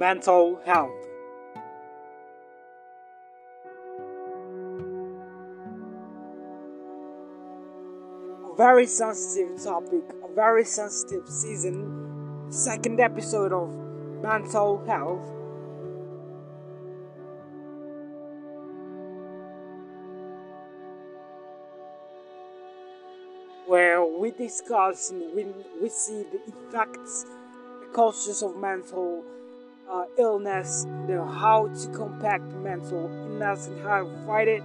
mental health. A very sensitive topic, a very sensitive season, second episode of mental health. Where we discuss and we, we see the effects, the causes of mental uh, illness, the how to combat mental illness and how to fight it.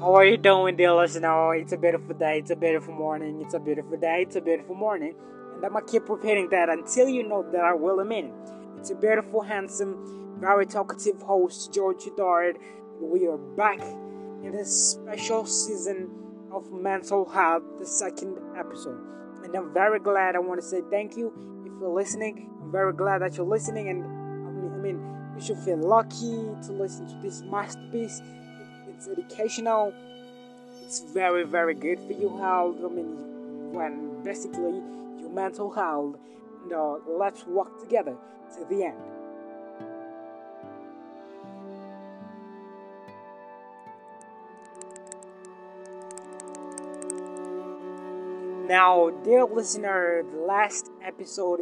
How are you doing, dear listener? It's a beautiful day, it's a beautiful morning, it's a beautiful day, it's a beautiful morning. And I'm gonna keep repeating that until you know that I really mean it. It's a beautiful, handsome, very talkative host, George Dard. We are back in this special season of mental health, the second episode. And I'm very glad. I want to say thank you if you're listening. I'm very glad that you're listening, and I mean, you should feel lucky to listen to this masterpiece. It's educational. It's very, very good for your health. I mean, when basically your mental health. And uh, let's work together to the end. Now, dear listener, the last episode,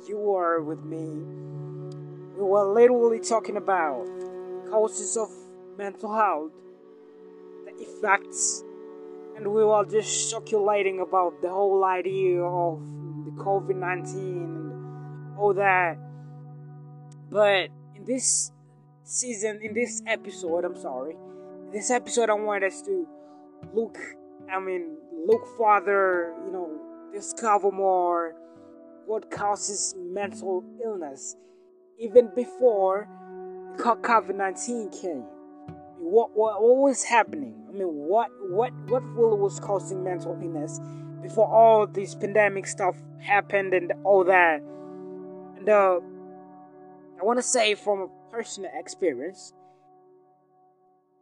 if you were with me, we were literally talking about causes of mental health, the effects, and we were just circulating about the whole idea of the COVID 19 and all that. But in this season, in this episode, I'm sorry, this episode, I want us to look, I mean, look further, you know, discover more what causes mental illness even before COVID 19 came. What, what, what was happening? I mean, what, what, what really was causing mental illness before all this pandemic stuff happened and all that? And uh, I want to say from a personal experience,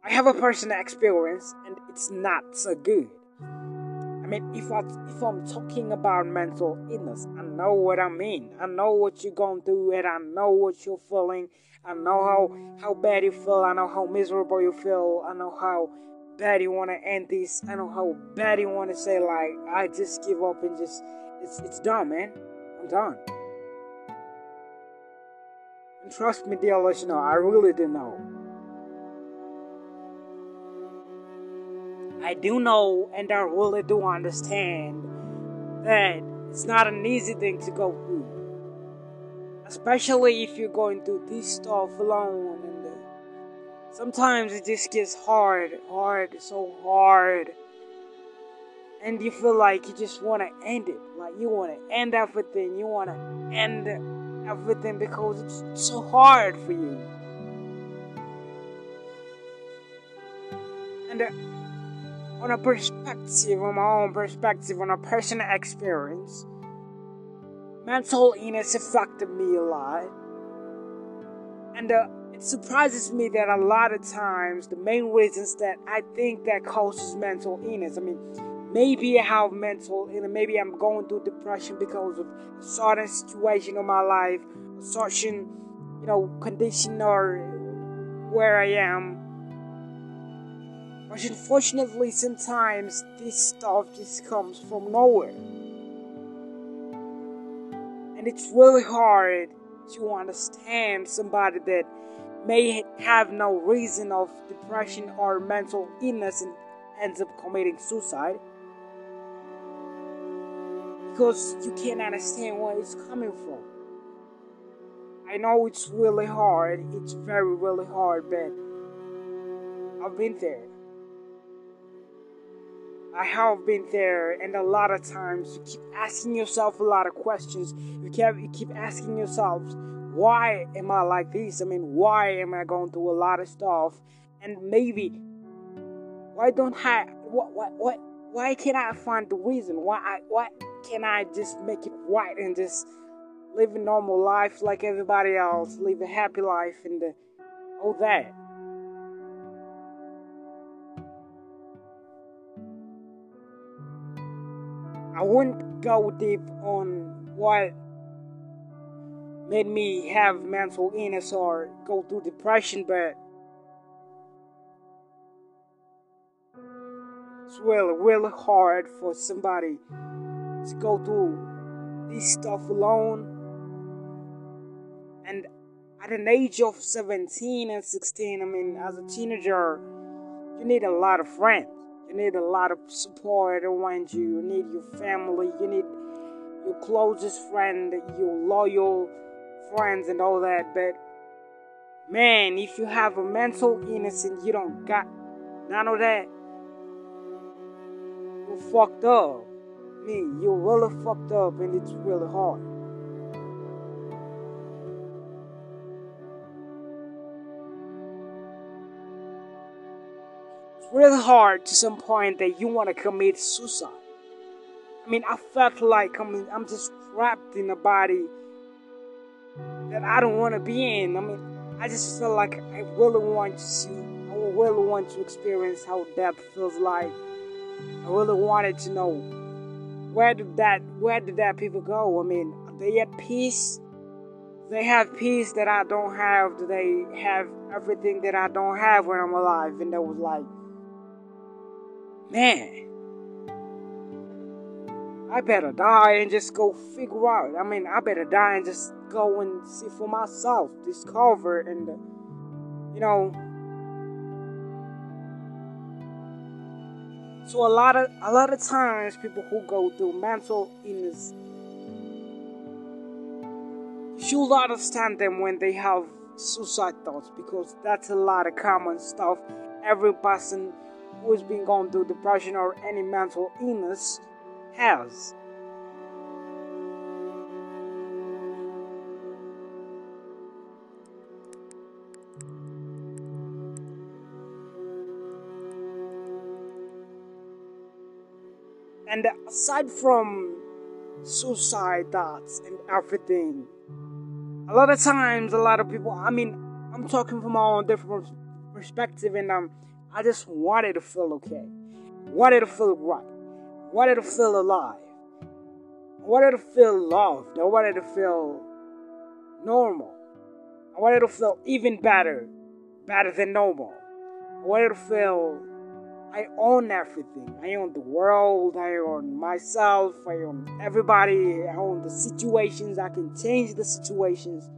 I have a personal experience and it's not so good. I mean, if I if I'm talking about mental illness, I know what I mean. I know what you're going through, and I know what you're feeling. I know how how bad you feel. I know how miserable you feel. I know how bad you want to end this. I know how bad you want to say like, I just give up and just it's it's done, man. I'm done. And trust me, dear listener, I really do know. I do know and I really do understand that it's not an easy thing to go through. Especially if you're going through this stuff alone and sometimes it just gets hard, hard, so hard. And you feel like you just want to end it. Like you want to end everything. You want to end everything because it's so hard for you. And uh, on a perspective, on my own perspective, on a personal experience, mental illness affected me a lot. And uh, it surprises me that a lot of times the main reasons that I think that causes mental illness, I mean, maybe I have mental illness, maybe I'm going through depression because of a certain situation in my life, a certain, you know, condition or where I am but unfortunately, sometimes this stuff just comes from nowhere. And it's really hard to understand somebody that may have no reason of depression or mental illness and ends up committing suicide. Because you can't understand where it's coming from. I know it's really hard, it's very, really hard, but I've been there. I have been there, and a lot of times you keep asking yourself a lot of questions. You keep you keep asking yourselves, why am I like this? I mean, why am I going through a lot of stuff? And maybe why don't I what what what why can't I find the reason? Why I why can I just make it right and just live a normal life like everybody else, live a happy life and the, all that? I want go deep on what made me have mental illness or go through depression, but it's really, really hard for somebody to go through this stuff alone. And at an age of 17 and 16, I mean, as a teenager, you need a lot of friends. You need a lot of support around you. You need your family. You need your closest friend, your loyal friends, and all that. But man, if you have a mental illness and you don't got none of that, you're fucked up. I mean, you're really fucked up, and it's really hard. Really hard to some point that you want to commit suicide. I mean, I felt like I mean, I'm just trapped in a body that I don't want to be in. I mean, I just feel like I really want to see, I really want to experience how death feels like. I really wanted to know where did that, where did that people go? I mean, are they at peace? They have peace that I don't have. Do they have everything that I don't have when I'm alive? And that was like, man, I better die and just go figure out. I mean, I better die and just go and see for myself, discover, and uh, you know. So a lot of a lot of times, people who go through mental illness, you'll understand them when they have suicide thoughts because that's a lot of common stuff. Every person who has been going through depression or any mental illness has. And aside from suicide thoughts and everything, a lot of times, a lot of people, I mean, I'm talking from my own different perspective, and um, I just wanted to feel okay. Wanted to feel right. Wanted to feel alive. Wanted to feel loved. I wanted to feel normal. I wanted to feel even better. Better than normal. I wanted to feel I own everything. I own the world. I own myself. I own everybody. I own the situations. I can change the situations.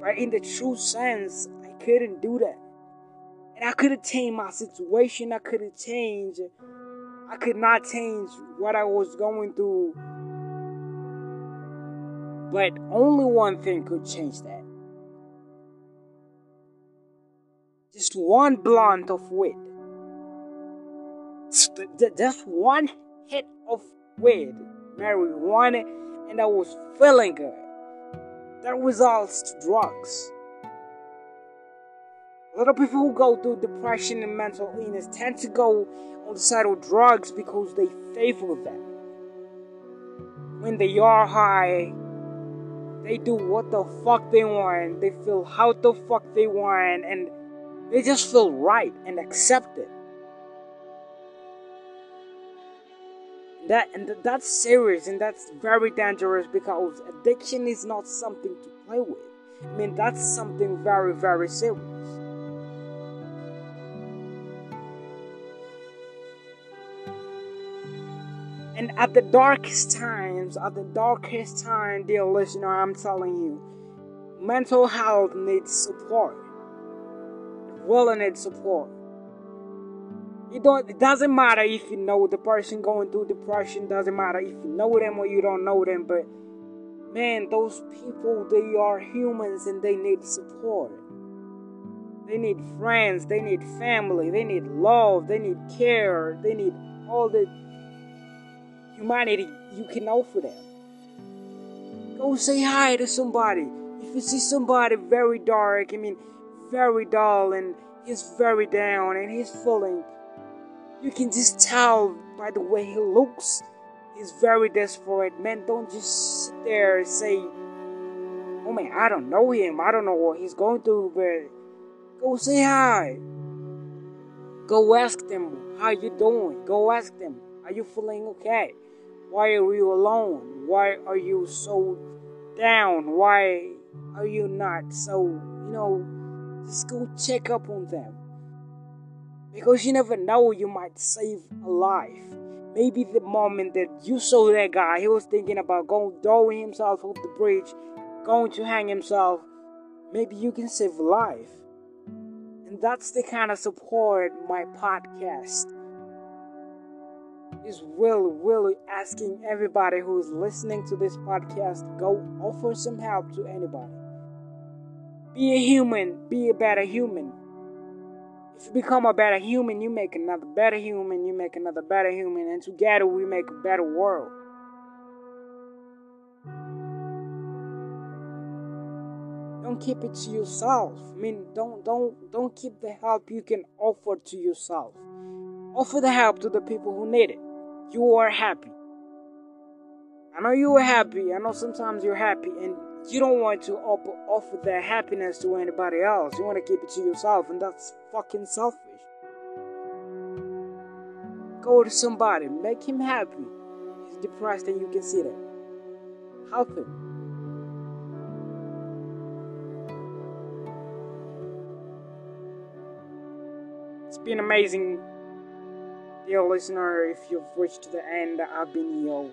But in the true sense, I couldn't do that. And I could have changed my situation. I could have changed. I could not change what I was going through. But only one thing could change that. Just one blunt of weed. Just one hit of weed, marijuana, and I was feeling good. That results to drugs. A lot of people who go through depression and mental illness tend to go on the side of drugs because they favor them. When they are high, they do what the fuck they want, they feel how the fuck they want, and they just feel right and accepted. That and that's serious and that's very dangerous because addiction is not something to play with. I mean that's something very very serious. And at the darkest times, at the darkest time, dear listener, I'm telling you, mental health needs support. It really needs support. You don't. It doesn't matter if you know the person going through depression. Doesn't matter if you know them or you don't know them. But man, those people, they are humans and they need support. They need friends. They need family. They need love. They need care. They need all the humanity you can offer them. Go say hi to somebody. If you see somebody very dark, I mean, very dull, and he's very down and he's falling, you can just tell by the way he looks. He's very desperate. Man, don't just sit there and say, oh man, I don't know him. I don't know what he's going through, but go say hi. Go ask them how you doing. Go ask them, are you feeling okay? Why are you alone? Why are you so down? Why are you not so, you know, just go check up on them. Because you never know, you might save a life. Maybe the moment that you saw that guy, he was thinking about going throwing himself off the bridge, going to hang himself. Maybe you can save a life. And that's the kind of support my podcast is really, really asking everybody who's listening to this podcast go offer some help to anybody. Be a human, be a better human. If you become a better human, you make another better human, you make another better human, and together we make a better world. Don't keep it to yourself. I mean, don't don't don't keep the help you can offer to yourself. Offer the help to the people who need it. You are happy. I know you are happy. I know sometimes you're happy and you don't want to offer that happiness to anybody else. You want to keep it to yourself, and that's fucking selfish. Go to somebody, make him happy. He's depressed, and you can see that. Help him. It's been amazing, dear listener. If you've reached the end, I've been yo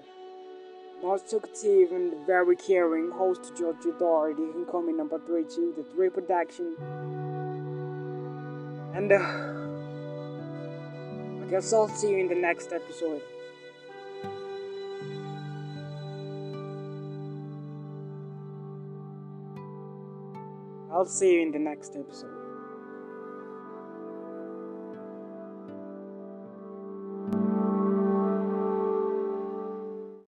most talkative and very caring host George Doherty, incoming number 32, the 3 production. And uh, I guess I'll see you in the next episode. I'll see you in the next episode.